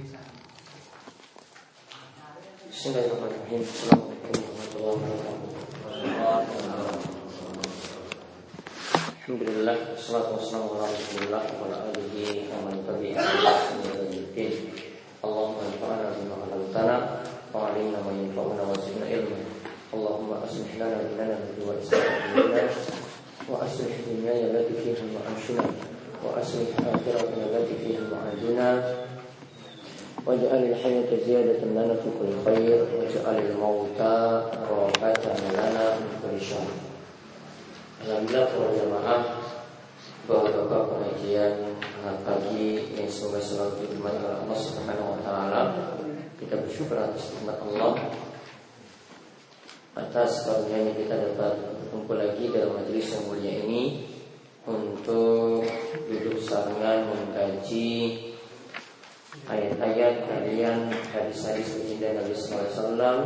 Bismillahirrahmanirrahim. Assalamualaikum warahmatullahi wabarakatuh. Alhamdulillah, wassalatu wassalamu ala rasulillah wa ala alihi wa man tabi'ahum bi Allahumma anfa'na bima 'allamtana wa 'allimna ma yanfa'una wa zidna ilma. Allahumma aslih lana dinana wa islih wa aslih dunyana allati fiha ma'ashuna wa aslih akhiratana allati fiha ma'aduna واجعل الحياة زيادة لنا في كل خير واجعل الموت راحة لنا من كل شر Alhamdulillah para jamaah Bapak-bapak pengajian pagi yang semoga selalu dihormati oleh Allah Subhanahu wa taala. Kita bersyukur atas nikmat Allah atas karunia kita dapat berkumpul lagi dalam majelis yang mulia ini untuk duduk sarangan mengkaji ayat-ayat kalian hadis-hadis baginda Nabi Wasallam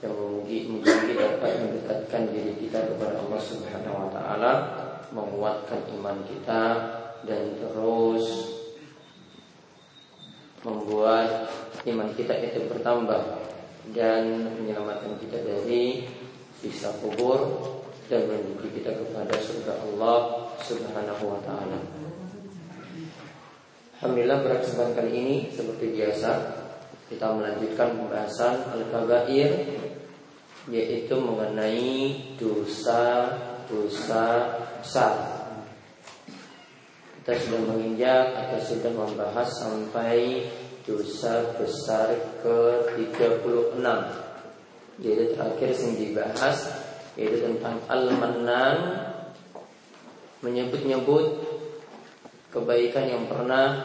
yang mungkin dapat mendekatkan diri kita kepada Allah Subhanahu Wa Taala, menguatkan iman kita dan terus membuat iman kita itu bertambah dan menyelamatkan kita dari sisa kubur dan menuju kita kepada surga Allah Subhanahu wa taala. Alhamdulillah pada kesempatan kali ini seperti biasa kita melanjutkan pembahasan al-kabair yaitu mengenai dosa-dosa besar. Kita sudah menginjak atau sudah membahas sampai dosa besar ke-36 yaitu terakhir yang dibahas yaitu tentang al-mannan menyebut-nyebut kebaikan yang pernah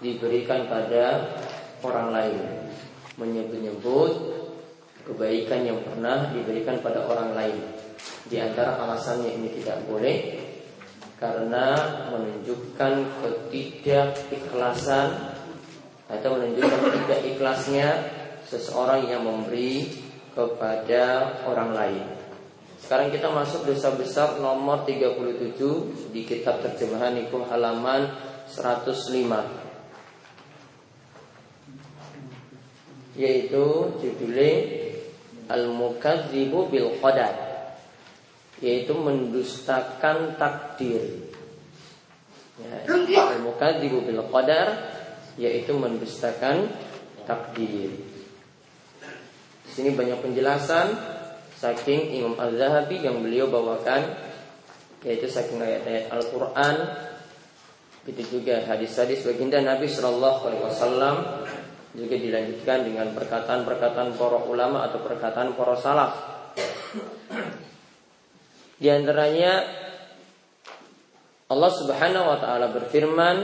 diberikan pada orang lain menyebut-nyebut kebaikan yang pernah diberikan pada orang lain di antara alasannya ini tidak boleh karena menunjukkan ketidakikhlasan atau menunjukkan tidak ikhlasnya seseorang yang memberi kepada orang lain. Sekarang kita masuk dosa besar nomor 37 di kitab terjemahan itu halaman 105 yaitu judulnya Al-Mukadzibu bil Qadar yaitu mendustakan takdir. Ya, Al-Mukadzibu bil Qadar yaitu mendustakan takdir. Di sini banyak penjelasan saking Imam Al-Zahabi yang beliau bawakan yaitu saking ayat-ayat Al-Qur'an itu juga hadis-hadis baginda Nabi Shallallahu alaihi wasallam juga dilanjutkan dengan perkataan-perkataan para ulama atau perkataan para salaf. Di antaranya Allah Subhanahu wa taala berfirman,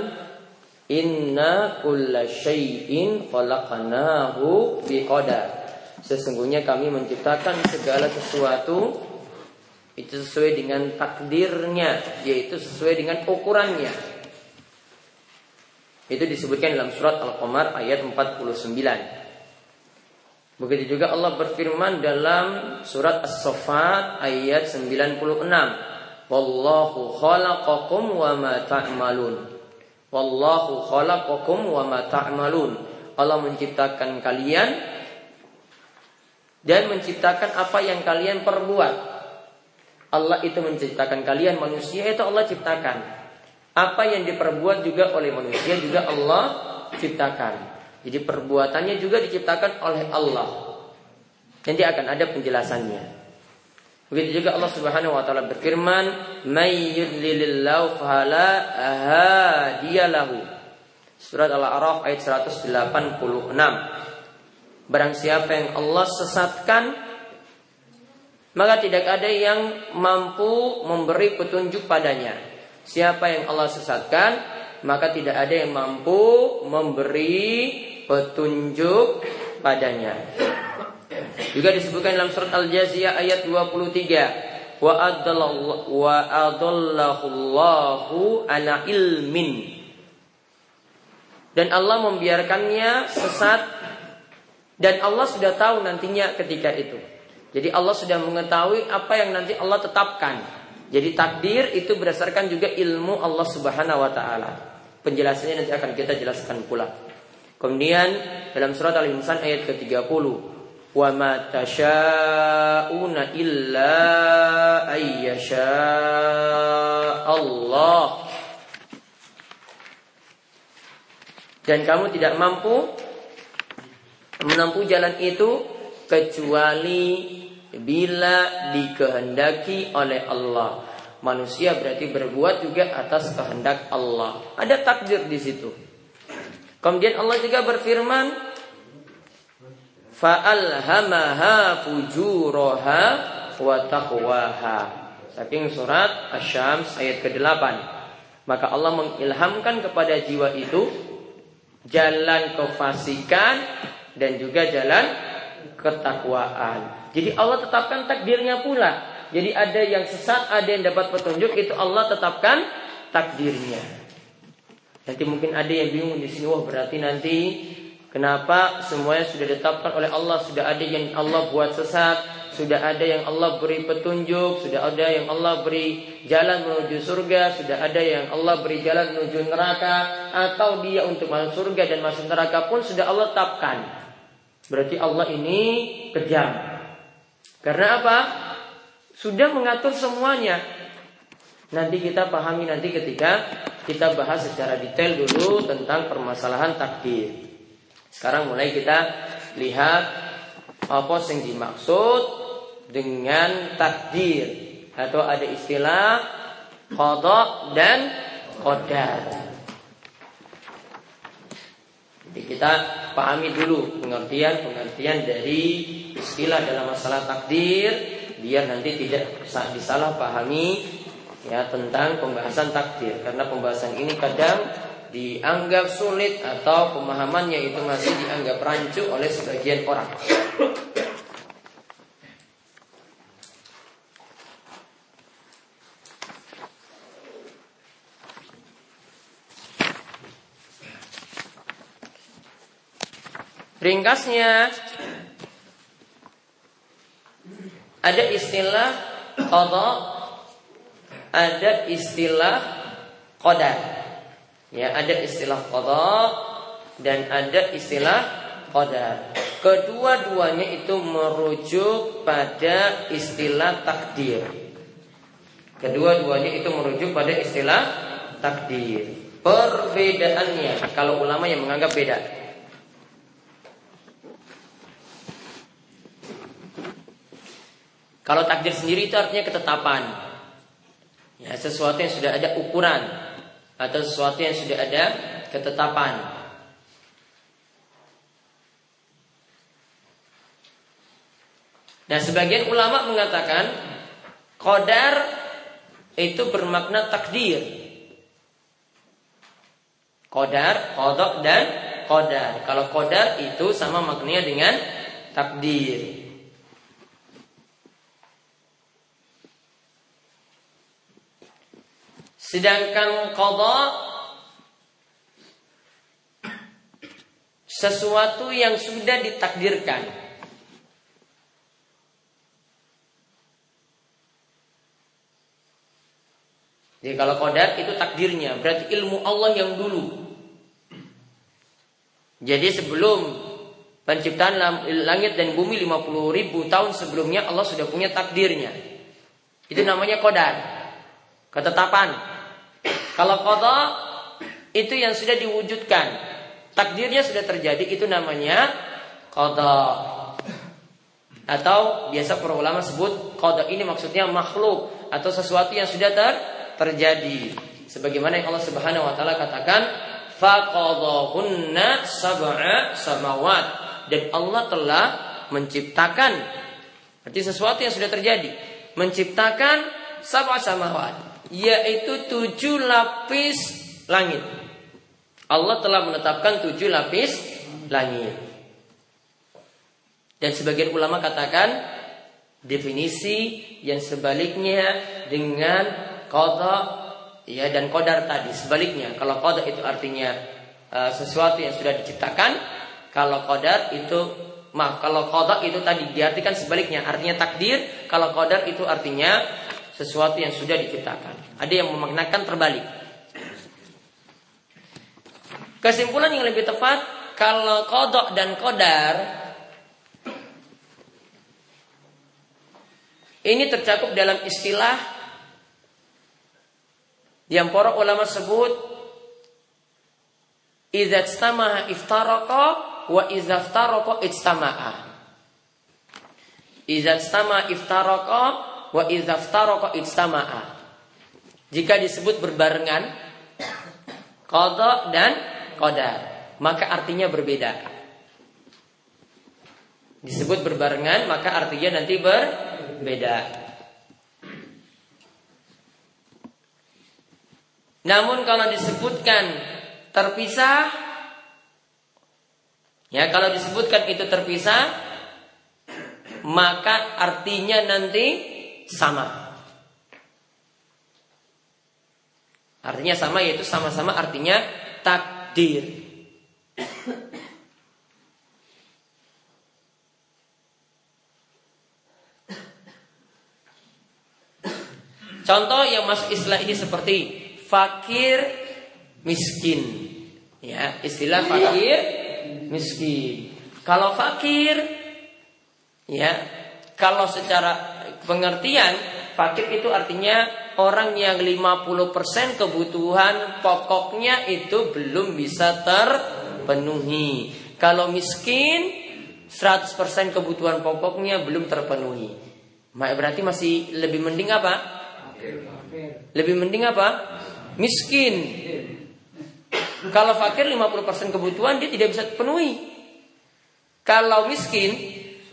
"Inna kulla syai'in khalaqnahu biqadar." Sesungguhnya kami menciptakan segala sesuatu itu sesuai dengan takdirnya, yaitu sesuai dengan ukurannya. Itu disebutkan dalam surat Al-Qamar ayat 49. Begitu juga Allah berfirman dalam surat As-Saffat ayat 96. Wallahu khalaqakum wa ma ta'malun. Wallahu khalaqakum wa ma ta'malun. Allah menciptakan kalian dan menciptakan apa yang kalian perbuat. Allah itu menciptakan kalian manusia itu Allah ciptakan. Apa yang diperbuat juga oleh manusia juga Allah ciptakan. Jadi perbuatannya juga diciptakan oleh Allah. Nanti akan ada penjelasannya. Begitu juga Allah Subhanahu wa taala berfirman, "May yudlilillahu fala hadiyalahu." Surat Al-A'raf ayat 186. Barang siapa yang Allah sesatkan maka tidak ada yang mampu memberi petunjuk padanya. Siapa yang Allah sesatkan maka tidak ada yang mampu memberi petunjuk padanya. Juga disebutkan dalam surat Al-Jaziyah ayat 23 wa ilmin dan Allah membiarkannya sesat dan Allah sudah tahu nantinya ketika itu. Jadi Allah sudah mengetahui apa yang nanti Allah tetapkan. Jadi takdir itu berdasarkan juga ilmu Allah Subhanahu wa taala. Penjelasannya nanti akan kita jelaskan pula. Kemudian dalam surat Al-Insan ayat ke-30, "Wa ma tasyauna illa ayyasha Allah." Dan kamu tidak mampu menempuh jalan itu kecuali bila dikehendaki oleh Allah. Manusia berarti berbuat juga atas kehendak Allah. Ada takdir di situ. Kemudian Allah juga berfirman, "Fa'alhamaha fujuraha wa taqwaha." Saking surat Asy-Syams ayat ke-8. Maka Allah mengilhamkan kepada jiwa itu jalan kefasikan dan juga jalan ketakwaan. Jadi Allah tetapkan takdirnya pula. Jadi ada yang sesat, ada yang dapat petunjuk, itu Allah tetapkan takdirnya. Nanti mungkin ada yang bingung di sini, wah berarti nanti kenapa semuanya sudah ditetapkan oleh Allah, sudah ada yang Allah buat sesat, sudah ada yang Allah beri petunjuk, sudah ada yang Allah beri jalan menuju surga, sudah ada yang Allah beri jalan menuju neraka, atau dia untuk masuk surga dan masuk neraka pun sudah Allah tetapkan. Berarti Allah ini kejam. Karena apa? Sudah mengatur semuanya. Nanti kita pahami nanti ketika kita bahas secara detail dulu tentang permasalahan takdir. Sekarang mulai kita lihat apa yang dimaksud dengan takdir atau ada istilah kodok dan qadar. Jadi kita pahami dulu pengertian-pengertian dari istilah dalam masalah takdir biar nanti tidak disalahpahami ya tentang pembahasan takdir karena pembahasan ini kadang dianggap sulit atau pemahamannya itu masih dianggap rancu oleh sebagian orang. Ringkasnya ada istilah qada, ada istilah qadar. Ya, ada istilah qada dan ada istilah qadar. Kedua-duanya itu merujuk pada istilah takdir. Kedua-duanya itu merujuk pada istilah takdir. Perbedaannya kalau ulama yang menganggap beda. Kalau takdir sendiri itu artinya ketetapan. Ya, sesuatu yang sudah ada ukuran atau sesuatu yang sudah ada ketetapan. Nah, sebagian ulama mengatakan kodar itu bermakna takdir. Kodar, kodok dan kodar. Kalau kodar itu sama maknanya dengan takdir. Sedangkan qada sesuatu yang sudah ditakdirkan. Jadi kalau kodar itu takdirnya, berarti ilmu Allah yang dulu. Jadi sebelum penciptaan langit dan bumi 50 ribu tahun sebelumnya Allah sudah punya takdirnya. Itu namanya kodar. Ketetapan. Kalau kodo itu yang sudah diwujudkan, takdirnya sudah terjadi itu namanya kodo. Atau biasa para ulama sebut kodo ini maksudnya makhluk atau sesuatu yang sudah ter terjadi. Sebagaimana yang Allah Subhanahu wa taala katakan, faqadahunna sab'a samawat. Dan Allah telah menciptakan. Berarti sesuatu yang sudah terjadi, menciptakan sab'a samawat yaitu tujuh lapis langit. Allah telah menetapkan tujuh lapis langit. Dan sebagian ulama katakan definisi yang sebaliknya dengan qada ya dan qadar tadi sebaliknya. Kalau qada itu artinya uh, sesuatu yang sudah diciptakan, kalau qadar itu maaf kalau qada itu tadi diartikan sebaliknya artinya takdir, kalau qadar itu artinya sesuatu yang sudah diciptakan. Ada yang memaknakan terbalik. Kesimpulan yang lebih tepat, kalau kodok dan kodar ini tercakup dalam istilah yang para ulama sebut idza istamaha iftaraqa wa idza iftaraqa ijtama'a. Idza iftaraqa wa ijtama'a. Jika disebut berbarengan qada dan qadar, maka artinya berbeda. Disebut berbarengan maka artinya nanti berbeda. Namun kalau disebutkan terpisah Ya, kalau disebutkan itu terpisah maka artinya nanti sama. Artinya sama yaitu sama-sama artinya takdir. Contoh yang masuk istilah ini seperti fakir miskin. Ya, istilah fakir miskin. Kalau fakir ya, kalau secara pengertian fakir itu artinya orang yang 50% kebutuhan pokoknya itu belum bisa terpenuhi. Kalau miskin 100% kebutuhan pokoknya belum terpenuhi. Berarti masih lebih mending apa? Lebih mending apa? Miskin. Kalau fakir 50% kebutuhan dia tidak bisa terpenuhi. Kalau miskin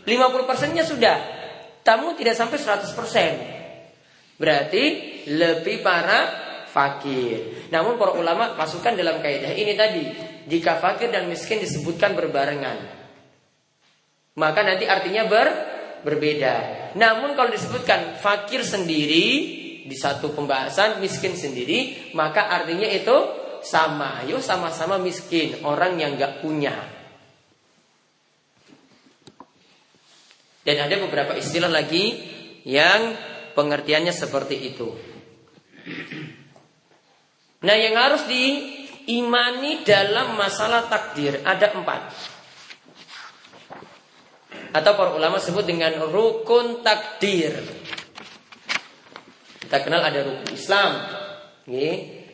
50%-nya sudah. Tamu tidak sampai 100%. Berarti lebih para fakir. Namun para ulama masukkan dalam kaidah ini tadi, jika fakir dan miskin disebutkan berbarengan, maka nanti artinya ber berbeda. Namun kalau disebutkan fakir sendiri di satu pembahasan, miskin sendiri, maka artinya itu sama. Ayo sama-sama miskin, orang yang nggak punya. Dan ada beberapa istilah lagi yang pengertiannya seperti itu. Nah yang harus diimani dalam masalah takdir ada empat. Atau para ulama sebut dengan rukun takdir. Kita kenal ada rukun Islam. Ini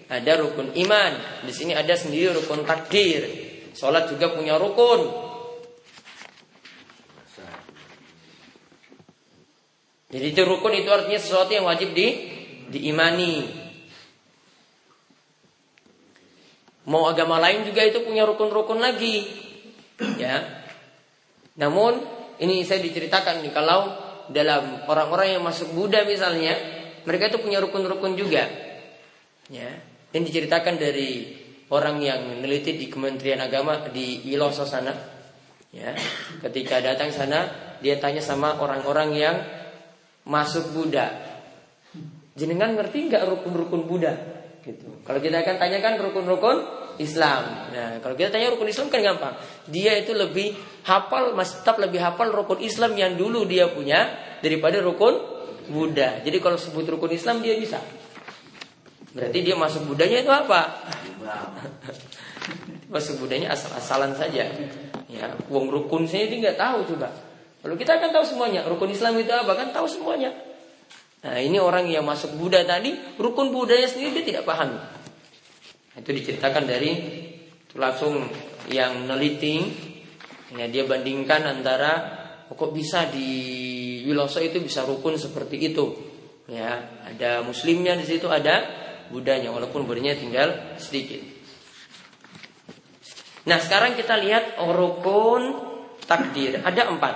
ada rukun iman. Di sini ada sendiri rukun takdir. Sholat juga punya rukun. Jadi itu rukun itu artinya sesuatu yang wajib di diimani. Mau agama lain juga itu punya rukun-rukun lagi. Ya. Namun ini saya diceritakan nih kalau dalam orang-orang yang masuk Buddha misalnya, mereka itu punya rukun-rukun juga. Ya. Ini diceritakan dari orang yang meneliti di Kementerian Agama di Iloso sana. Ya. Ketika datang sana, dia tanya sama orang-orang yang masuk Buddha. Jenengan ngerti nggak rukun-rukun Buddha? Gitu. Kalau kita akan tanyakan rukun-rukun Islam. Nah, kalau kita tanya rukun Islam kan gampang. Dia itu lebih hafal, masih tetap lebih hafal rukun Islam yang dulu dia punya daripada rukun Buddha. Jadi kalau sebut rukun Islam dia bisa. Berarti dia masuk Budanya itu apa? masuk Budanya asal-asalan saja. Ya, uang rukun saya dia nggak tahu coba. Kalau kita akan tahu semuanya, rukun Islam itu apa kan tahu semuanya. Nah ini orang yang masuk Buddha tadi, rukun Buddhanya sendiri dia tidak paham. Itu diceritakan dari langsung yang neliti, ya dia bandingkan antara oh, kok bisa di Wiloso itu bisa rukun seperti itu. Ya, ada muslimnya di situ, ada Budanya walaupun Budanya tinggal sedikit. Nah sekarang kita lihat rukun takdir ada empat.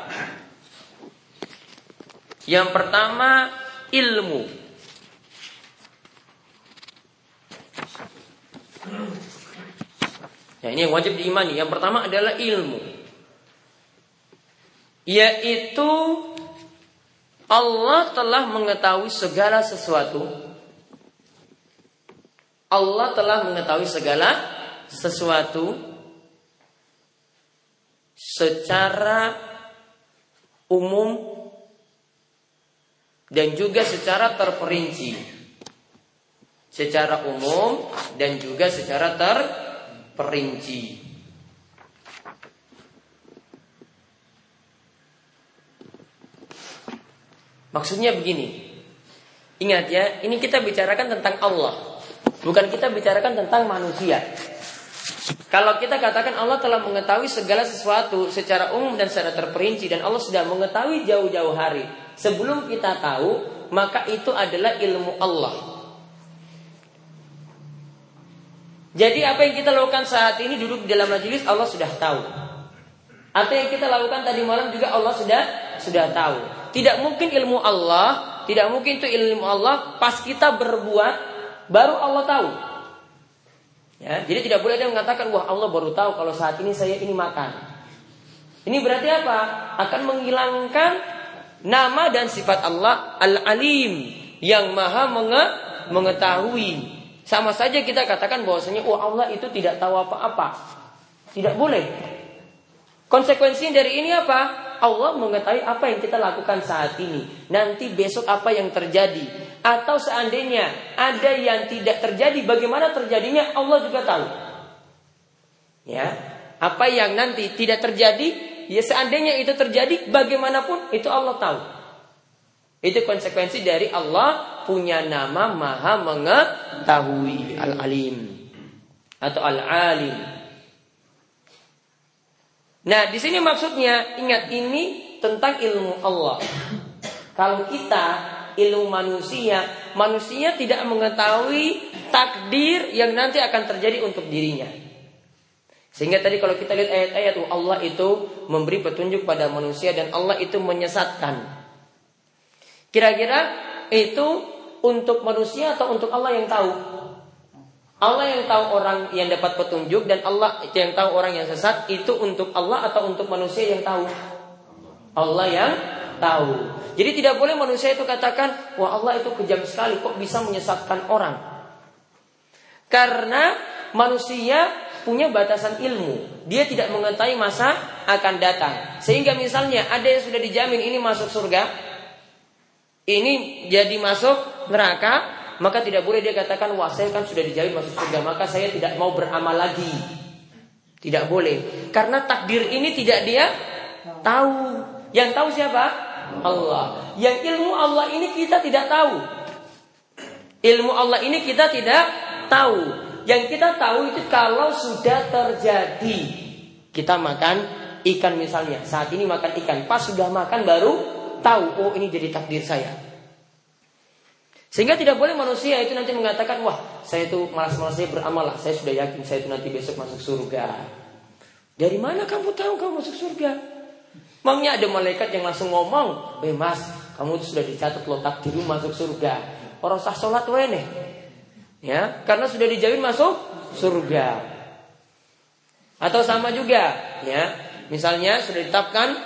Yang pertama ilmu. Ya, ini yang wajib diimani. Yang pertama adalah ilmu. Yaitu Allah telah mengetahui segala sesuatu. Allah telah mengetahui segala sesuatu secara umum dan juga secara terperinci. Secara umum dan juga secara terperinci. Maksudnya begini. Ingat ya, ini kita bicarakan tentang Allah. Bukan kita bicarakan tentang manusia. Kalau kita katakan Allah telah mengetahui segala sesuatu secara umum dan secara terperinci dan Allah sudah mengetahui jauh-jauh hari sebelum kita tahu, maka itu adalah ilmu Allah. Jadi apa yang kita lakukan saat ini duduk di dalam majelis Allah sudah tahu. Atau yang kita lakukan tadi malam juga Allah sudah sudah tahu. Tidak mungkin ilmu Allah, tidak mungkin itu ilmu Allah pas kita berbuat baru Allah tahu. Ya, jadi tidak boleh dia mengatakan wah Allah baru tahu kalau saat ini saya ini makan. Ini berarti apa? Akan menghilangkan nama dan sifat Allah Al-Alim yang Maha mengetahui. Sama saja kita katakan bahwasanya oh Allah itu tidak tahu apa-apa. Tidak boleh. Konsekuensinya dari ini apa? Allah mengetahui apa yang kita lakukan saat ini. Nanti besok apa yang terjadi. Atau seandainya ada yang tidak terjadi, bagaimana terjadinya Allah juga tahu. Ya, apa yang nanti tidak terjadi, ya seandainya itu terjadi, bagaimanapun itu Allah tahu. Itu konsekuensi dari Allah punya nama Maha mengetahui Al-Alim atau Al-Alim. Nah, di sini maksudnya ingat ini tentang ilmu Allah. Kalau kita ilmu manusia, manusia tidak mengetahui takdir yang nanti akan terjadi untuk dirinya. Sehingga tadi kalau kita lihat ayat-ayat Allah itu memberi petunjuk pada manusia dan Allah itu menyesatkan. Kira-kira itu untuk manusia atau untuk Allah yang tahu? Allah yang tahu orang yang dapat petunjuk dan Allah yang tahu orang yang sesat itu untuk Allah atau untuk manusia yang tahu? Allah yang tahu. Jadi tidak boleh manusia itu katakan, wah Allah itu kejam sekali kok bisa menyesatkan orang. Karena manusia punya batasan ilmu. Dia tidak mengetahui masa akan datang. Sehingga misalnya ada yang sudah dijamin ini masuk surga, ini jadi masuk neraka, maka tidak boleh dia katakan wah saya kan sudah dijamin masuk surga maka saya tidak mau beramal lagi. Tidak boleh. Karena takdir ini tidak dia tahu. Yang tahu siapa? Allah. Yang ilmu Allah ini kita tidak tahu. Ilmu Allah ini kita tidak tahu. Yang kita tahu itu kalau sudah terjadi. Kita makan ikan misalnya. Saat ini makan ikan. Pas sudah makan baru tahu. Oh ini jadi takdir saya. Sehingga tidak boleh manusia itu nanti mengatakan, wah saya itu malas-malasnya beramal lah, saya sudah yakin saya itu nanti besok masuk surga. Dari mana kamu tahu kamu masuk surga? Mamnya ada malaikat yang langsung ngomong, eh mas, kamu itu sudah dicatat lo takdirmu masuk surga. Orang sah sholat wene. Ya, karena sudah dijamin masuk surga. Atau sama juga, ya. Misalnya sudah ditetapkan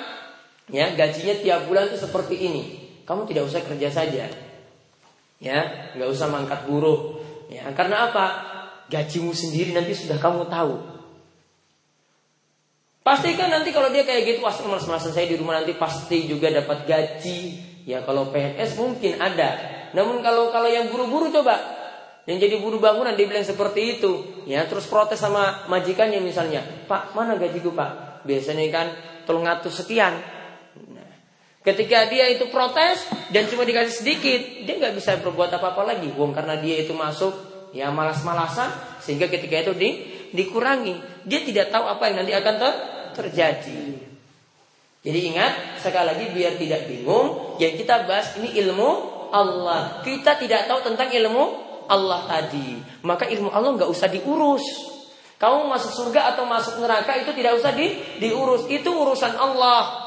ya gajinya tiap bulan itu seperti ini. Kamu tidak usah kerja saja ya nggak usah mangkat buruh. Ya karena apa? Gajimu sendiri nanti sudah kamu tahu. Pastikan nanti kalau dia kayak gitu wah mas saya di rumah nanti pasti juga dapat gaji. Ya kalau PNS mungkin ada. Namun kalau kalau yang buru-buru coba yang jadi buru bangunan dia bilang seperti itu. Ya terus protes sama majikannya misalnya pak mana gajiku pak? Biasanya kan tolong ngatur sekian Ketika dia itu protes dan cuma dikasih sedikit, dia nggak bisa berbuat apa-apa lagi. Wong karena dia itu masuk ya malas-malasan sehingga ketika itu di, dikurangi. Dia tidak tahu apa yang nanti akan ter, terjadi. Jadi ingat sekali lagi biar tidak bingung, yang kita bahas ini ilmu Allah. Kita tidak tahu tentang ilmu Allah tadi. Maka ilmu Allah nggak usah diurus. Kamu masuk surga atau masuk neraka itu tidak usah di, diurus. Itu urusan Allah.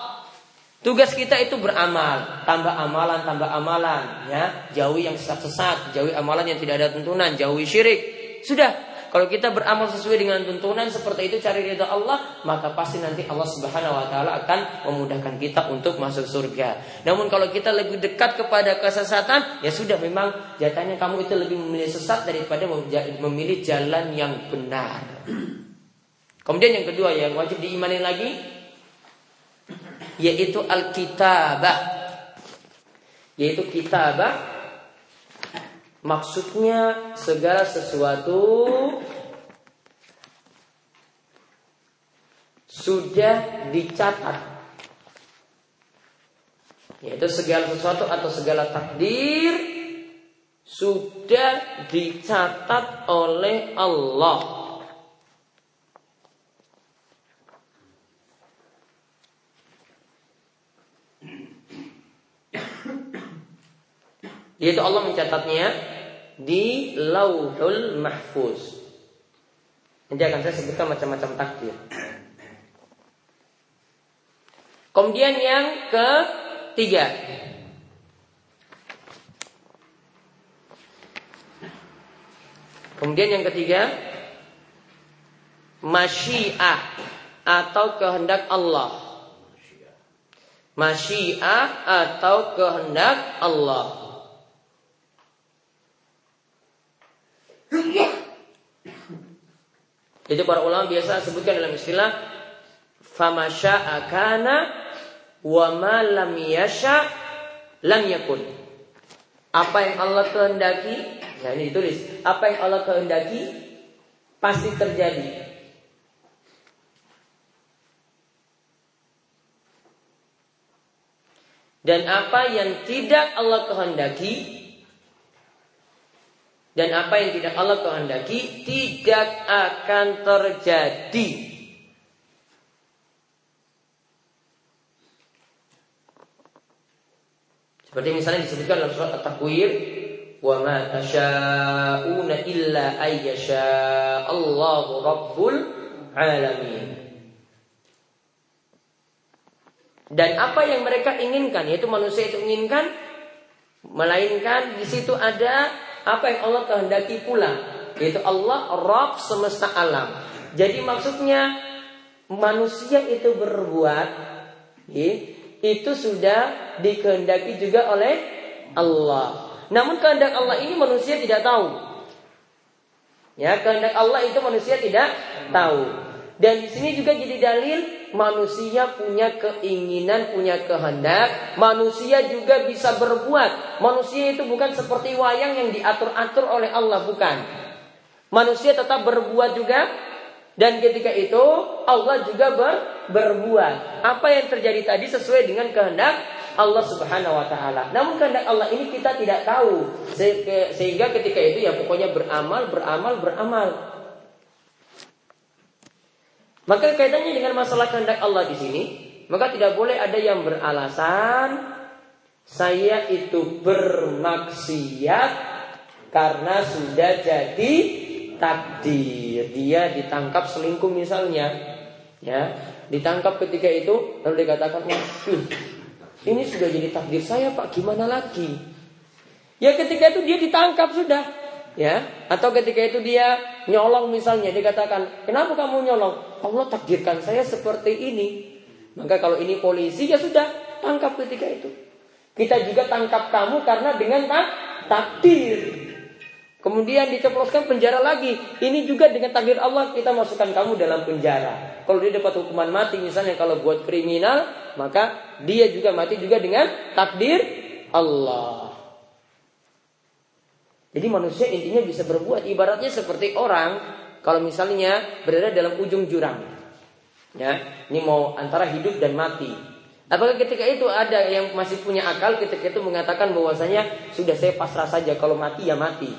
Tugas kita itu beramal, tambah amalan, tambah amalan, ya. Jauhi yang sesat-sesat, jauhi amalan yang tidak ada tuntunan, jauhi syirik. Sudah. Kalau kita beramal sesuai dengan tuntunan seperti itu cari ridha Allah, maka pasti nanti Allah Subhanahu wa taala akan memudahkan kita untuk masuk surga. Namun kalau kita lebih dekat kepada kesesatan, ya sudah memang jatahnya kamu itu lebih memilih sesat daripada memilih jalan yang benar. Kemudian yang kedua yang wajib diimani lagi yaitu al-kitabah yaitu kitabah maksudnya segala sesuatu sudah dicatat. Ya Yaitu segala sesuatu atau segala takdir sudah dicatat oleh Allah. Yaitu Allah mencatatnya di Lauhul Mahfuz. Nanti akan saya sebutkan macam-macam takdir. Kemudian yang ketiga. Kemudian yang ketiga, masyiah atau kehendak Allah. Masyiah atau kehendak Allah. Jadi para ulama biasa sebutkan dalam istilah famasya'a kana wa ma lam yasha lam yakun. Apa yang Allah kehendaki, ya ini ditulis, apa yang Allah kehendaki pasti terjadi. Dan apa yang tidak Allah kehendaki dan apa yang tidak Allah kehendaki tidak akan terjadi. Seperti misalnya disebutkan dalam surat At-Takwir, "Wa ma tasyauna illa ayyasha Allahu rabbul alamin." Dan apa yang mereka inginkan, yaitu manusia itu inginkan, melainkan di situ ada apa yang Allah kehendaki pula yaitu Allah Rabb semesta alam. Jadi maksudnya manusia itu berbuat ya, itu sudah dikehendaki juga oleh Allah. Namun kehendak Allah ini manusia tidak tahu. Ya, kehendak Allah itu manusia tidak tahu. Dan di sini juga jadi dalil manusia punya keinginan, punya kehendak, manusia juga bisa berbuat. Manusia itu bukan seperti wayang yang diatur-atur oleh Allah, bukan. Manusia tetap berbuat juga dan ketika itu Allah juga ber, berbuat. Apa yang terjadi tadi sesuai dengan kehendak Allah Subhanahu wa taala. Namun kehendak Allah ini kita tidak tahu. Sehingga ketika itu ya pokoknya beramal, beramal, beramal. Maka kaitannya dengan masalah kehendak Allah di sini, maka tidak boleh ada yang beralasan saya itu bermaksiat karena sudah jadi takdir. Dia ditangkap selingkuh misalnya, ya, ditangkap ketika itu lalu dikatakan, ini sudah jadi takdir saya Pak, gimana lagi?" Ya ketika itu dia ditangkap sudah, ya atau ketika itu dia nyolong misalnya dikatakan kenapa kamu nyolong Allah takdirkan saya seperti ini. Maka kalau ini polisi ya sudah tangkap ketika itu. Kita juga tangkap kamu karena dengan tak takdir. Kemudian diceploskan penjara lagi. Ini juga dengan takdir Allah kita masukkan kamu dalam penjara. Kalau dia dapat hukuman mati misalnya kalau buat kriminal maka dia juga mati juga dengan takdir Allah. Jadi manusia intinya bisa berbuat ibaratnya seperti orang kalau misalnya berada dalam ujung jurang. Ya, ini mau antara hidup dan mati. Apakah ketika itu ada yang masih punya akal ketika itu mengatakan bahwasanya sudah saya pasrah saja kalau mati ya mati.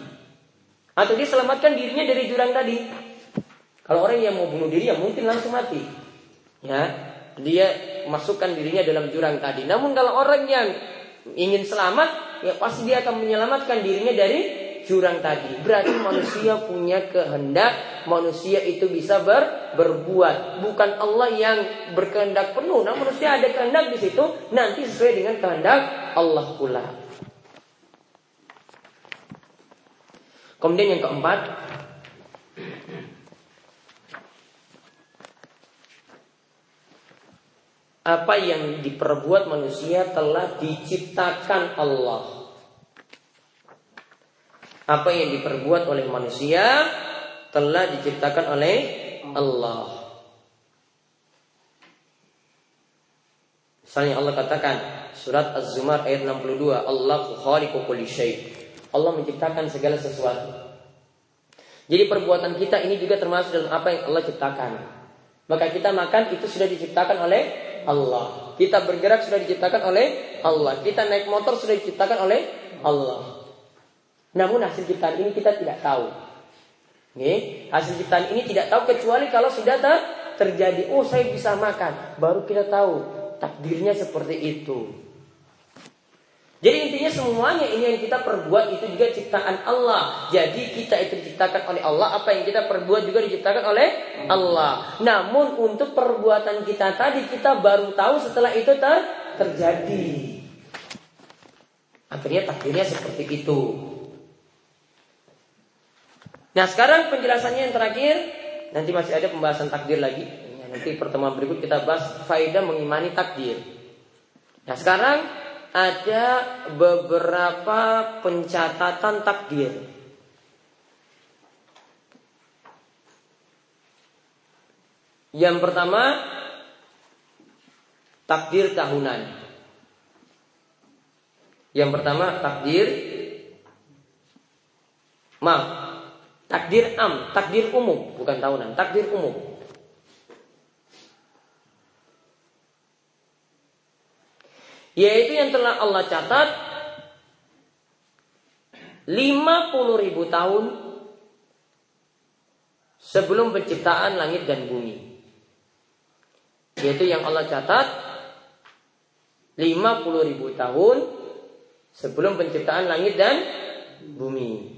Atau dia selamatkan dirinya dari jurang tadi. Kalau orang yang mau bunuh diri ya mungkin langsung mati. Ya, dia masukkan dirinya dalam jurang tadi. Namun kalau orang yang ingin selamat, ya pasti dia akan menyelamatkan dirinya dari jurang tadi. Berarti manusia punya kehendak, manusia itu bisa ber, berbuat. Bukan Allah yang berkehendak penuh, nah manusia ada kehendak di situ, nanti sesuai dengan kehendak Allah pula. Kemudian yang keempat, apa yang diperbuat manusia telah diciptakan Allah apa yang diperbuat oleh manusia telah diciptakan oleh Allah. Misalnya Allah katakan surat Az-Zumar ayat 62, Allah khaliqu kulli syai. Allah menciptakan segala sesuatu. Jadi perbuatan kita ini juga termasuk dalam apa yang Allah ciptakan. Maka kita makan itu sudah diciptakan oleh Allah. Kita bergerak sudah diciptakan oleh Allah. Kita naik motor sudah diciptakan oleh Allah. Namun hasil ciptaan ini kita tidak tahu. Nih, hasil ciptaan ini tidak tahu kecuali kalau sudah ter terjadi. Oh, saya bisa makan. Baru kita tahu takdirnya seperti itu. Jadi intinya semuanya ini yang kita perbuat itu juga ciptaan Allah. Jadi kita itu diciptakan oleh Allah, apa yang kita perbuat juga diciptakan oleh Allah. Namun untuk perbuatan kita tadi kita baru tahu setelah itu ter terjadi. Akhirnya takdirnya seperti itu. Nah sekarang penjelasannya yang terakhir Nanti masih ada pembahasan takdir lagi Nanti pertemuan berikut kita bahas Faedah mengimani takdir Nah sekarang ada beberapa pencatatan takdir. Yang pertama takdir tahunan. Yang pertama takdir maaf, takdir am, takdir umum, bukan tahunan, takdir umum. Yaitu yang telah Allah catat 50 ribu tahun sebelum penciptaan langit dan bumi. Yaitu yang Allah catat 50 ribu tahun sebelum penciptaan langit dan bumi.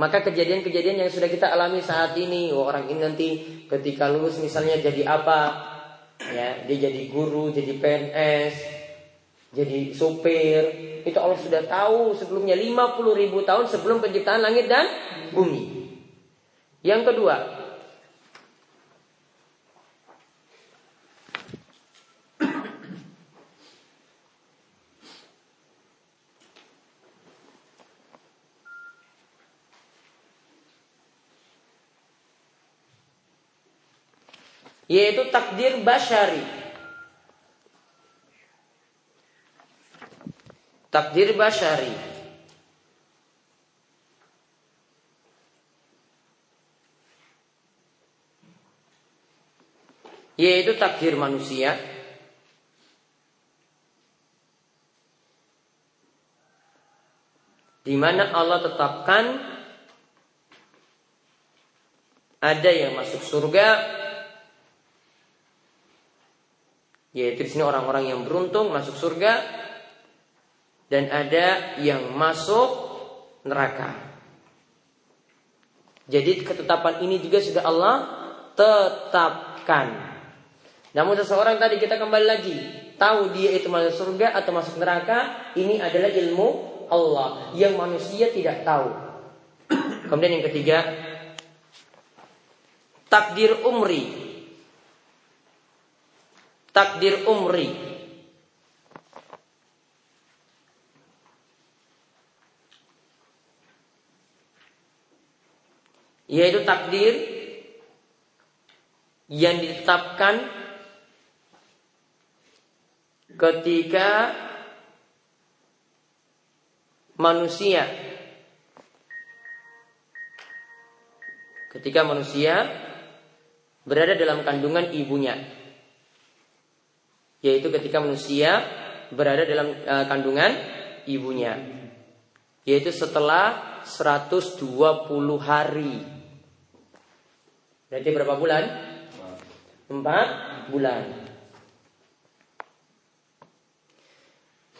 Maka kejadian-kejadian yang sudah kita alami saat ini, orang ini nanti ketika lulus misalnya jadi apa? Ya, dia jadi guru, jadi PNS, jadi supir. Itu Allah sudah tahu sebelumnya 50 ribu tahun sebelum penciptaan langit dan bumi. Yang kedua, yaitu takdir basyari. Takdir basyari. Yaitu takdir manusia di mana Allah tetapkan ada yang masuk surga Yaitu di sini orang-orang yang beruntung masuk surga dan ada yang masuk neraka. Jadi ketetapan ini juga sudah Allah tetapkan. Namun seseorang tadi kita kembali lagi tahu dia itu masuk surga atau masuk neraka, ini adalah ilmu Allah yang manusia tidak tahu. Kemudian yang ketiga, takdir umri takdir umri. Yaitu takdir yang ditetapkan ketika manusia ketika manusia berada dalam kandungan ibunya yaitu ketika manusia berada dalam uh, kandungan ibunya yaitu setelah 120 hari. Berarti berapa bulan? 4 bulan.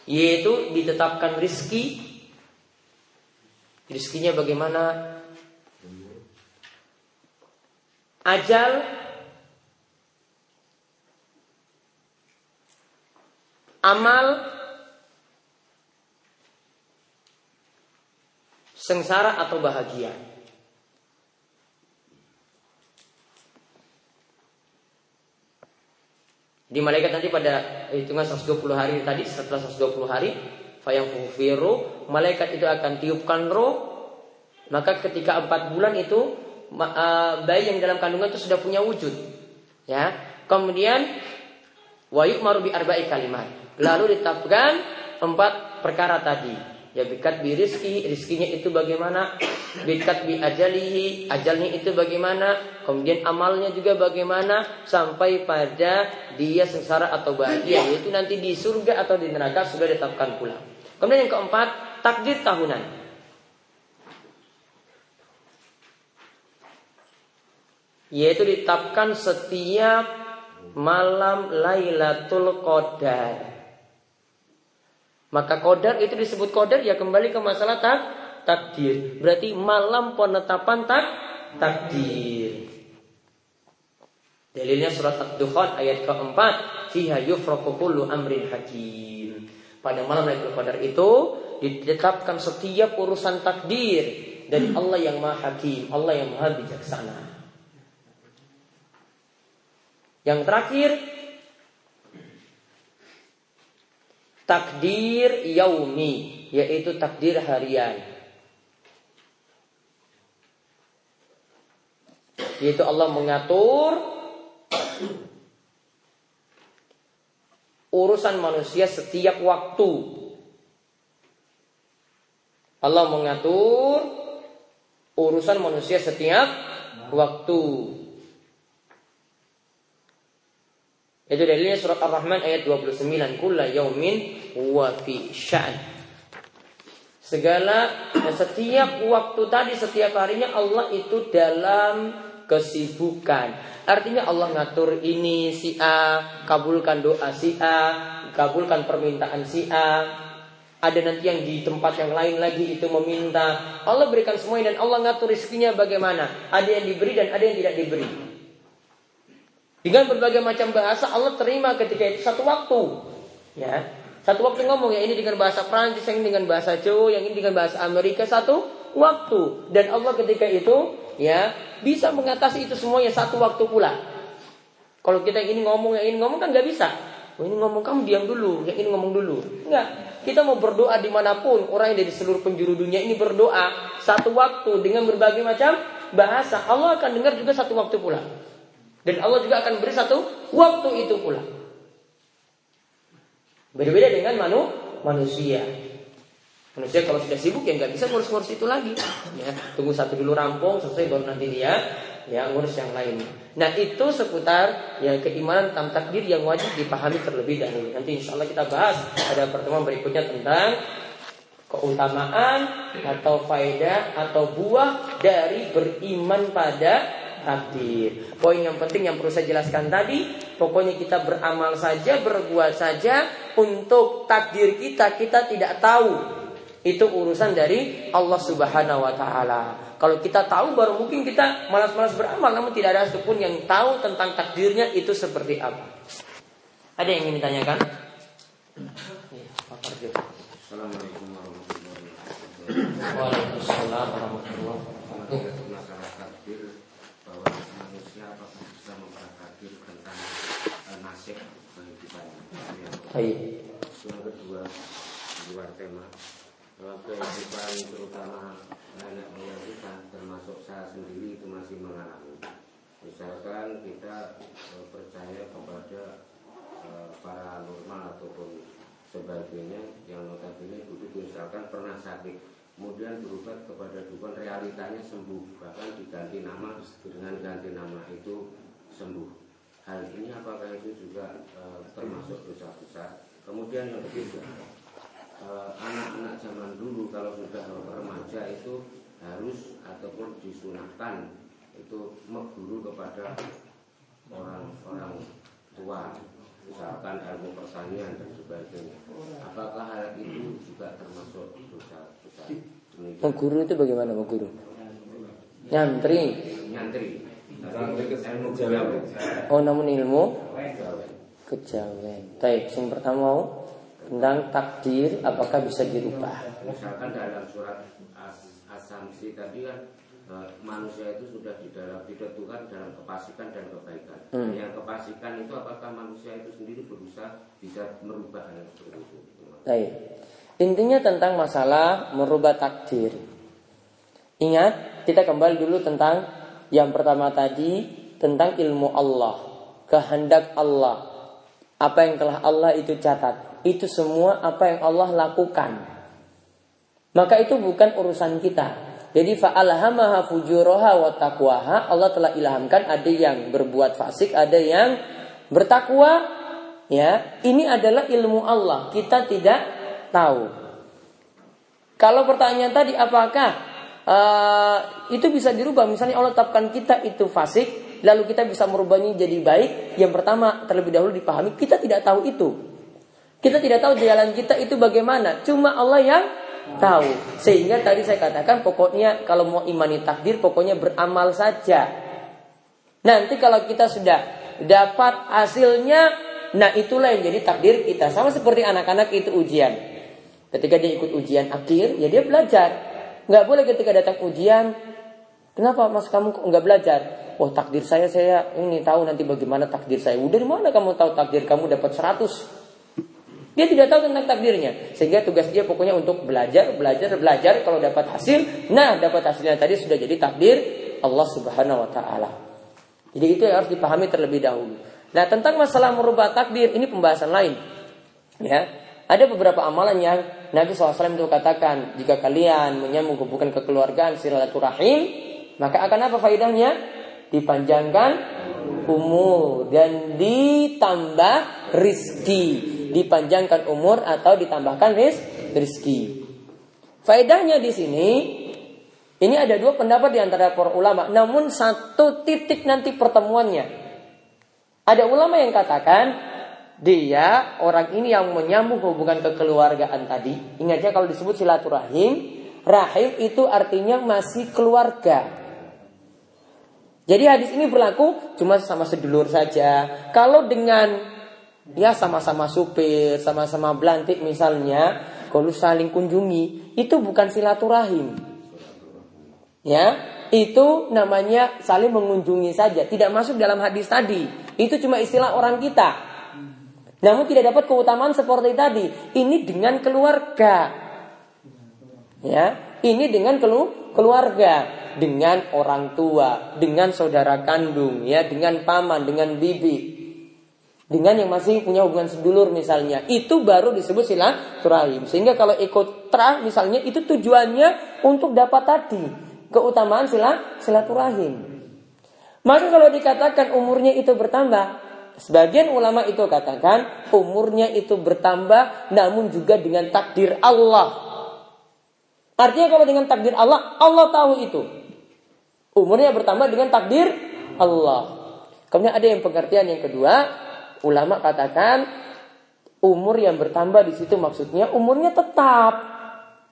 Yaitu ditetapkan rizki. Rizkinya bagaimana? Ajal amal sengsara atau bahagia. Di malaikat nanti pada hitungan 120 hari tadi setelah 120 hari fayang fufiru malaikat itu akan tiupkan roh. Maka ketika empat bulan itu bayi yang dalam kandungan itu sudah punya wujud ya. Kemudian wayuk marubi arba'i kalimat Lalu ditetapkan empat perkara tadi. Ya bikat bi rizki, rizkinya itu bagaimana? Bikat bi ajalihi, ajalnya itu bagaimana? Kemudian amalnya juga bagaimana? Sampai pada dia sengsara atau bahagia, yaitu nanti di surga atau di neraka sudah ditetapkan pula. Kemudian yang keempat, takdir tahunan. Yaitu ditetapkan setiap malam Lailatul Qadar. Maka kodar itu disebut kodar ya kembali ke masalah tak takdir. Berarti malam penetapan tak takdir. Dalilnya surat Ad-Dukhan ayat keempat. Fiha yufraku kullu amrin hakim. Pada malam Lailatul Qadar itu ditetapkan setiap urusan takdir dari Allah yang Maha Hakim, Allah yang Maha Bijaksana. Yang terakhir takdir yaumi yaitu takdir harian. Yaitu Allah mengatur urusan manusia setiap waktu. Allah mengatur urusan manusia setiap waktu Itu dalilnya surat Ar-Rahman ayat 29. Kulla yaumin wa fi sya'n. Segala setiap waktu tadi setiap harinya Allah itu dalam kesibukan. Artinya Allah ngatur ini si A, kabulkan doa si A, kabulkan permintaan si A. Ada nanti yang di tempat yang lain lagi itu meminta. Allah berikan semuanya dan Allah ngatur rezekinya bagaimana. Ada yang diberi dan ada yang tidak diberi. Dengan berbagai macam bahasa Allah terima ketika itu satu waktu. Ya. Satu waktu ngomong ya ini dengan bahasa Prancis, yang ini dengan bahasa Jawa, yang ini dengan bahasa Amerika satu waktu. Dan Allah ketika itu ya bisa mengatasi itu semuanya satu waktu pula. Kalau kita ini ngomong, yang ini ngomong kan nggak bisa. Oh, ini ngomong kamu diam dulu, yang ini ngomong dulu. Enggak. Kita mau berdoa di mana pun, orang yang dari seluruh penjuru dunia ini berdoa satu waktu dengan berbagai macam bahasa. Allah akan dengar juga satu waktu pula. Dan Allah juga akan beri satu waktu itu pula. Berbeda dengan manu, manusia. Manusia kalau sudah sibuk ya nggak bisa ngurus-ngurus itu lagi. Ya, tunggu satu dulu rampung selesai baru nanti dia ya ngurus yang lain. Nah itu seputar ya keimanan tentang takdir yang wajib dipahami terlebih dahulu. Nanti insya Allah kita bahas ada pertemuan berikutnya tentang keutamaan atau faedah atau buah dari beriman pada takdir. Poin yang penting yang perlu saya jelaskan tadi, pokoknya kita beramal saja, berbuat saja untuk takdir kita kita tidak tahu. Itu urusan dari Allah Subhanahu wa taala. Kalau kita tahu baru mungkin kita malas-malas beramal namun tidak ada satupun yang tahu tentang takdirnya itu seperti apa. Ada yang ingin ditanyakan? Assalamualaikum warahmatullahi wabarakatuh. Waalaikumsalam warahmatullahi wabarakatuh. Baik. Yang kedua, luar tema kehidupan terutama nenek moyang kita termasuk saya sendiri itu masih mengalami. Misalkan kita e, percaya kepada e, para normal ataupun sebagainya yang notabene dulu misalkan pernah sakit kemudian berobat kepada dukun realitanya sembuh bahkan diganti nama dengan ganti nama itu sembuh Hal ini apakah itu juga e, termasuk dosa besar? Kemudian yang ketiga, eh, anak-anak e, zaman dulu kalau sudah remaja itu harus ataupun disunahkan itu mengguru kepada orang-orang tua. Misalkan ilmu pertanian dan sebagainya. Apakah hal itu juga termasuk dosa besar mengguru itu bagaimana mengguru nyantri. Nyantri Oh namun ilmu kejawen. Baik, yang pertama mau tentang takdir apakah bisa dirubah? Misalkan dalam surat As-Samsi tadi kan e, manusia itu sudah di dalam ditentukan dalam kepasikan dan kebaikan. Hmm. Yang kepasikan itu apakah manusia itu sendiri berusaha bisa merubah hal seperti itu? Baik. Intinya tentang masalah merubah takdir. Ingat, kita kembali dulu tentang yang pertama tadi tentang ilmu Allah, kehendak Allah. Apa yang telah Allah itu catat. Itu semua apa yang Allah lakukan. Maka itu bukan urusan kita. Jadi fa'alhamaha fujuraha wa taqwaha Allah telah ilhamkan ada yang berbuat fasik, ada yang bertakwa. Ya, ini adalah ilmu Allah. Kita tidak tahu. Kalau pertanyaan tadi apakah uh, itu bisa dirubah? Misalnya Allah tetapkan kita itu fasik, lalu kita bisa merubahnya jadi baik. Yang pertama terlebih dahulu dipahami kita tidak tahu itu. Kita tidak tahu jalan kita itu bagaimana. Cuma Allah yang tahu. Sehingga tadi saya katakan pokoknya kalau mau imani takdir pokoknya beramal saja. Nanti kalau kita sudah dapat hasilnya, nah itulah yang jadi takdir kita. Sama seperti anak-anak itu ujian. Ketika dia ikut ujian akhir, ya dia belajar. Nggak boleh ketika datang ujian, kenapa mas kamu kok nggak belajar? Oh takdir saya saya ini tahu nanti bagaimana takdir saya. Udah dari mana kamu tahu takdir kamu dapat 100? Dia tidak tahu tentang takdirnya. Sehingga tugas dia pokoknya untuk belajar, belajar, belajar. Kalau dapat hasil, nah dapat hasilnya tadi sudah jadi takdir Allah Subhanahu wa taala. Jadi itu yang harus dipahami terlebih dahulu. Nah, tentang masalah merubah takdir ini pembahasan lain. Ya. Ada beberapa amalan yang Nabi SAW itu katakan, jika kalian menyambung hubungan kekeluargaan silaturahim, maka akan apa faedahnya? Dipanjangkan umur dan ditambah rizki dipanjangkan umur atau ditambahkan ris rizki. Faedahnya di sini ini ada dua pendapat di antara para ulama, namun satu titik nanti pertemuannya. Ada ulama yang katakan dia orang ini yang menyambung hubungan kekeluargaan tadi. Ingatnya kalau disebut silaturahim, rahim itu artinya masih keluarga. Jadi hadis ini berlaku cuma sama sedulur saja. Kalau dengan ya sama-sama supir, sama-sama belantik misalnya, kalau saling kunjungi, itu bukan silaturahim. Ya, itu namanya saling mengunjungi saja, tidak masuk dalam hadis tadi. Itu cuma istilah orang kita. Namun tidak dapat keutamaan seperti tadi. Ini dengan keluarga. Ya, ini dengan kelu keluarga, dengan orang tua, dengan saudara kandung, ya, dengan paman, dengan bibi. Dengan yang masih punya hubungan sedulur misalnya. Itu baru disebut silaturahim. Sehingga kalau ikut terah misalnya itu tujuannya untuk dapat tadi keutamaan sila silaturahim. Maka kalau dikatakan umurnya itu bertambah sebagian ulama itu katakan umurnya itu bertambah namun juga dengan takdir Allah artinya kalau dengan takdir Allah Allah tahu itu umurnya bertambah dengan takdir Allah kemudian ada yang pengertian yang kedua ulama katakan umur yang bertambah di situ maksudnya umurnya tetap.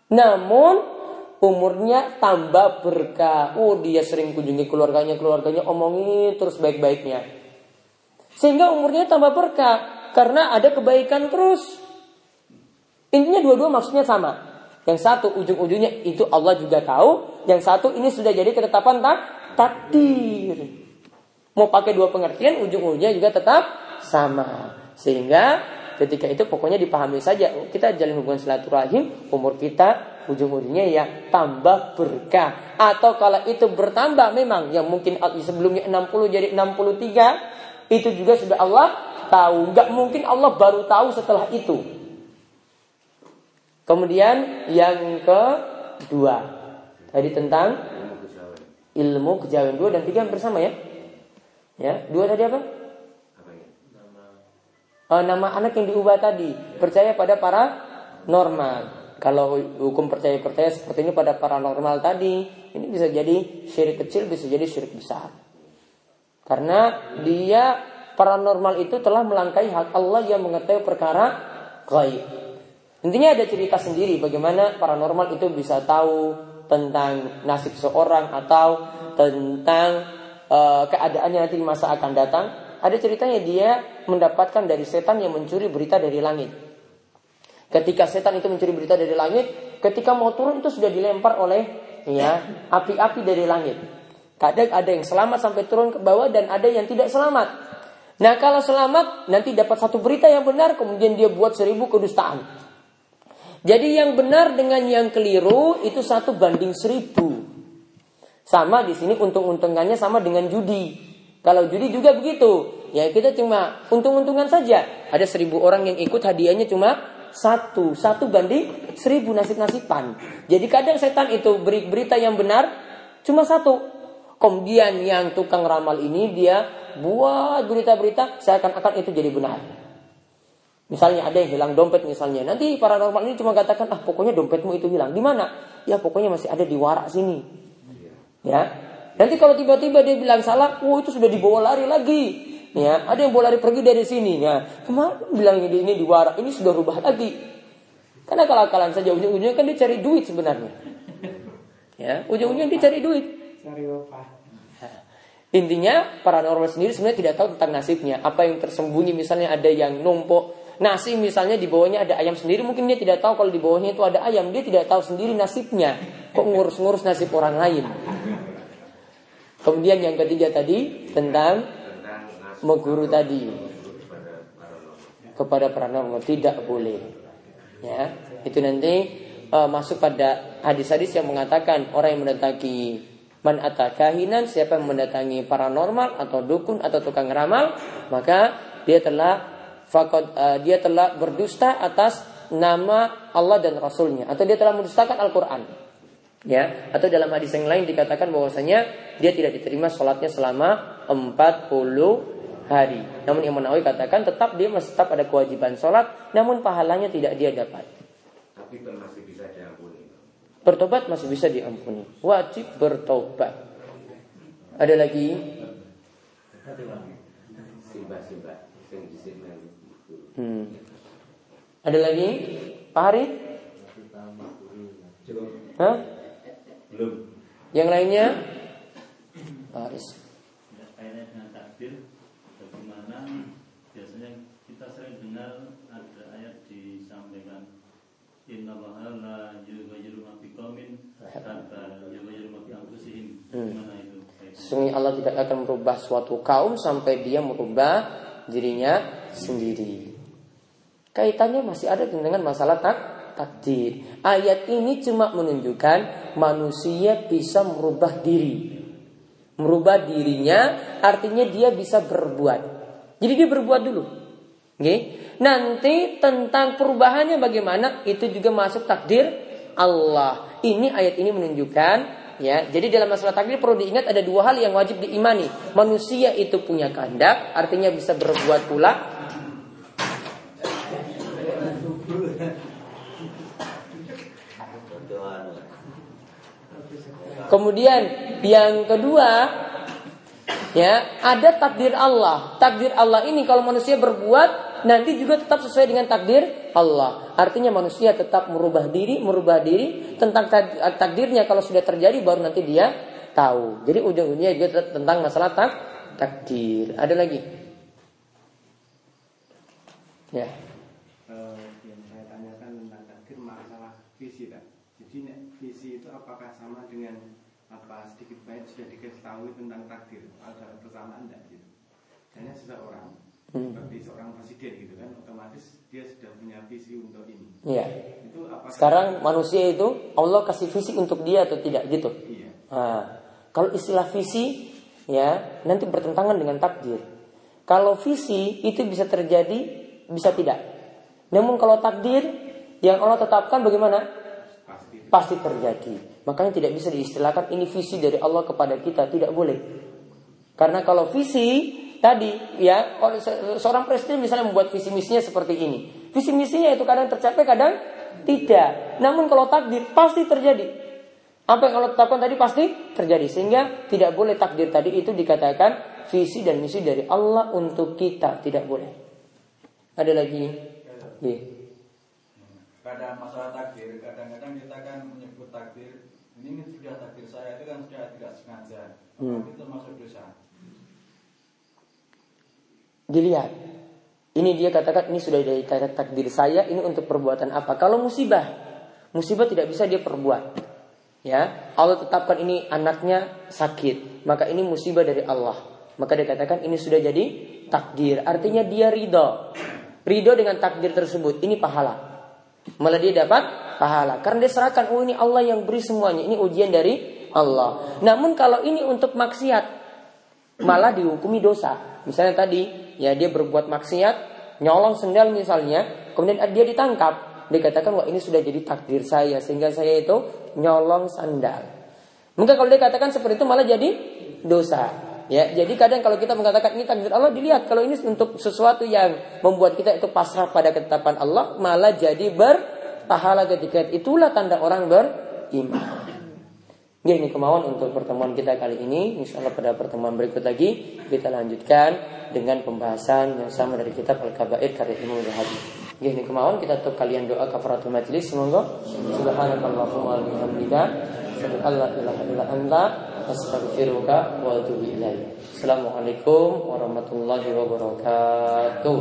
Namun umurnya tambah berkah. Oh dia sering kunjungi keluarganya, keluarganya omongin terus baik-baiknya. Sehingga umurnya tambah berkah karena ada kebaikan terus. Intinya dua-dua maksudnya sama. Yang satu ujung-ujungnya itu Allah juga tahu. Yang satu ini sudah jadi ketetapan tak takdir. Mau pakai dua pengertian ujung-ujungnya juga tetap sama. Sehingga ketika itu pokoknya dipahami saja oh, kita jalin hubungan silaturahim umur kita ujung-ujungnya ya tambah berkah atau kalau itu bertambah memang yang mungkin sebelumnya 60 jadi 63 itu juga sudah Allah tahu. Nggak mungkin Allah baru tahu setelah itu. Kemudian yang kedua. Tadi tentang ilmu kejawen. Dua dan tiga bersama ya. Ya dua tadi apa? Uh, nama anak yang diubah tadi. Percaya pada para normal kalau hukum percaya percaya seperti ini pada paranormal tadi ini bisa jadi syirik kecil bisa jadi syirik besar karena dia paranormal itu telah melangkahi hak Allah yang mengetahui perkara gaib intinya ada cerita sendiri bagaimana paranormal itu bisa tahu tentang nasib seorang atau tentang uh, keadaannya nanti di masa akan datang ada ceritanya dia mendapatkan dari setan yang mencuri berita dari langit. Ketika setan itu mencuri berita dari langit, ketika mau turun itu sudah dilempar oleh ya api-api dari langit. Kadang ada yang selamat sampai turun ke bawah dan ada yang tidak selamat. Nah kalau selamat nanti dapat satu berita yang benar kemudian dia buat seribu kedustaan. Jadi yang benar dengan yang keliru itu satu banding seribu. Sama di sini untung-untungannya sama dengan judi. Kalau judi juga begitu. Ya kita cuma untung-untungan saja. Ada seribu orang yang ikut hadiahnya cuma satu, satu banding seribu nasib-nasiban. Jadi kadang setan itu beri berita yang benar cuma satu. Kemudian yang tukang ramal ini dia buat berita-berita seakan-akan itu jadi benar. Misalnya ada yang hilang dompet misalnya. Nanti paranormal ini cuma katakan, ah pokoknya dompetmu itu hilang. Di mana? Ya pokoknya masih ada di warak sini. Ya. Nanti kalau tiba-tiba dia bilang salah, oh itu sudah dibawa lari lagi. Ya, ada yang bawa lari pergi dari sini. Ya, kemarin bilang ini, ini di warak, ini sudah rubah lagi. Karena kalau kalian saja ujung-ujungnya kan dia cari duit sebenarnya. Ya, ujung-ujungnya dia cari duit. Intinya paranormal sendiri sebenarnya tidak tahu tentang nasibnya. Apa yang tersembunyi misalnya ada yang numpuk. Nasi misalnya di bawahnya ada ayam sendiri mungkin dia tidak tahu kalau di bawahnya itu ada ayam. Dia tidak tahu sendiri nasibnya. Kok ngurus-ngurus nasib orang lain? Kemudian yang ketiga tadi tentang meguru tadi. Kepada paranormal tidak boleh. Ya itu nanti uh, masuk pada hadis-hadis yang mengatakan orang yang mendatangi Man atakahinan siapa yang mendatangi paranormal atau dukun atau tukang ramal maka dia telah fakod, uh, dia telah berdusta atas nama Allah dan Rasulnya. Atau dia telah mendustakan Al-Quran. Ya atau dalam hadis yang lain dikatakan bahwasanya dia tidak diterima sholatnya selama 40 hari. Namun yang Nawawi katakan tetap dia masih tetap ada kewajiban sholat namun pahalanya tidak dia dapat. Tapi masih bisa Bertobat masih bisa diampuni. Wajib bertobat. Ada lagi? Hmm. Ada lagi? Pak Hari? Hah? Belum. Yang lainnya? Pak Haris. dengan takdir, bagaimana biasanya kita sering dengar ada ayat disampaikan Inna la Sungguh Allah tidak akan merubah suatu kaum sampai dia merubah dirinya sendiri. Kaitannya masih ada dengan masalah tak takdir. Ayat ini cuma menunjukkan manusia bisa merubah diri. Merubah dirinya artinya dia bisa berbuat. Jadi dia berbuat dulu. Okay? Nanti tentang perubahannya bagaimana itu juga masuk takdir Allah. Ini ayat ini menunjukkan Ya, jadi dalam masalah takdir perlu diingat ada dua hal yang wajib diimani. Manusia itu punya kehendak, artinya bisa berbuat pula. Kemudian yang kedua, ya ada takdir Allah. Takdir Allah ini kalau manusia berbuat nanti juga tetap sesuai dengan takdir Allah. Artinya manusia tetap merubah diri, merubah diri tentang takdirnya kalau sudah terjadi baru nanti dia tahu. Jadi ujung-ujungnya juga tentang masalah tak takdir. Ada lagi? Ya. Uh, yang saya tanyakan tentang takdir masalah visi, tak? Jadi visi itu apakah sama dengan apa sedikit banyak sudah diketahui tentang takdir? Ada persamaan tidak? Gitu. Hanya seseorang. Seperti seorang presiden gitu kan otomatis dia sudah punya visi untuk ini. Iya. Itu apa? Sekarang manusia itu Allah kasih visi untuk dia atau tidak gitu. Iya. Nah, kalau istilah visi ya nanti bertentangan dengan takdir. Kalau visi itu bisa terjadi bisa tidak. Namun kalau takdir yang Allah tetapkan bagaimana? Pasti, Pasti terjadi. Makanya tidak bisa diistilahkan ini visi dari Allah kepada kita tidak boleh. Karena kalau visi tadi ya seorang presiden misalnya membuat visi misinya seperti ini. Visi misinya itu kadang tercapai, kadang tidak. Namun kalau takdir pasti terjadi. Apa yang kalau tetapkan tadi pasti terjadi sehingga tidak boleh takdir tadi itu dikatakan visi dan misi dari Allah untuk kita tidak boleh. Ada lagi? Ya. Pada masalah takdir, kadang-kadang kita kan menyebut takdir ini sudah takdir saya itu kan sudah tidak sengaja. Hmm. Itu termasuk dosa dilihat. Ini dia katakan ini sudah dari takdir saya ini untuk perbuatan apa? Kalau musibah, musibah tidak bisa dia perbuat. Ya, Allah tetapkan ini anaknya sakit, maka ini musibah dari Allah. Maka dia katakan ini sudah jadi takdir. Artinya dia ridho. Ridho dengan takdir tersebut. Ini pahala. Malah dia dapat pahala. Karena dia serahkan, oh ini Allah yang beri semuanya. Ini ujian dari Allah. Namun kalau ini untuk maksiat, malah dihukumi dosa. Misalnya tadi, ya dia berbuat maksiat, nyolong sendal misalnya, kemudian dia ditangkap, dikatakan wah ini sudah jadi takdir saya sehingga saya itu nyolong sandal. Mungkin kalau dia katakan seperti itu malah jadi dosa. Ya, jadi kadang kalau kita mengatakan ini takdir Allah dilihat kalau ini untuk sesuatu yang membuat kita itu pasrah pada ketetapan Allah malah jadi berpahala ketika itulah tanda orang beriman. Ya, ini kemauan untuk pertemuan kita kali ini. Insya Allah pada pertemuan berikut lagi kita lanjutkan dengan pembahasan yang sama dari kitab Al-Kabair karya Imam Ghazali. Ya, ini kemauan kita untuk kalian doa kafaratul majlis semoga subhanakallahumma wa bihamdika asyhadu an la astaghfiruka wa atubu. Assalamualaikum warahmatullahi wabarakatuh.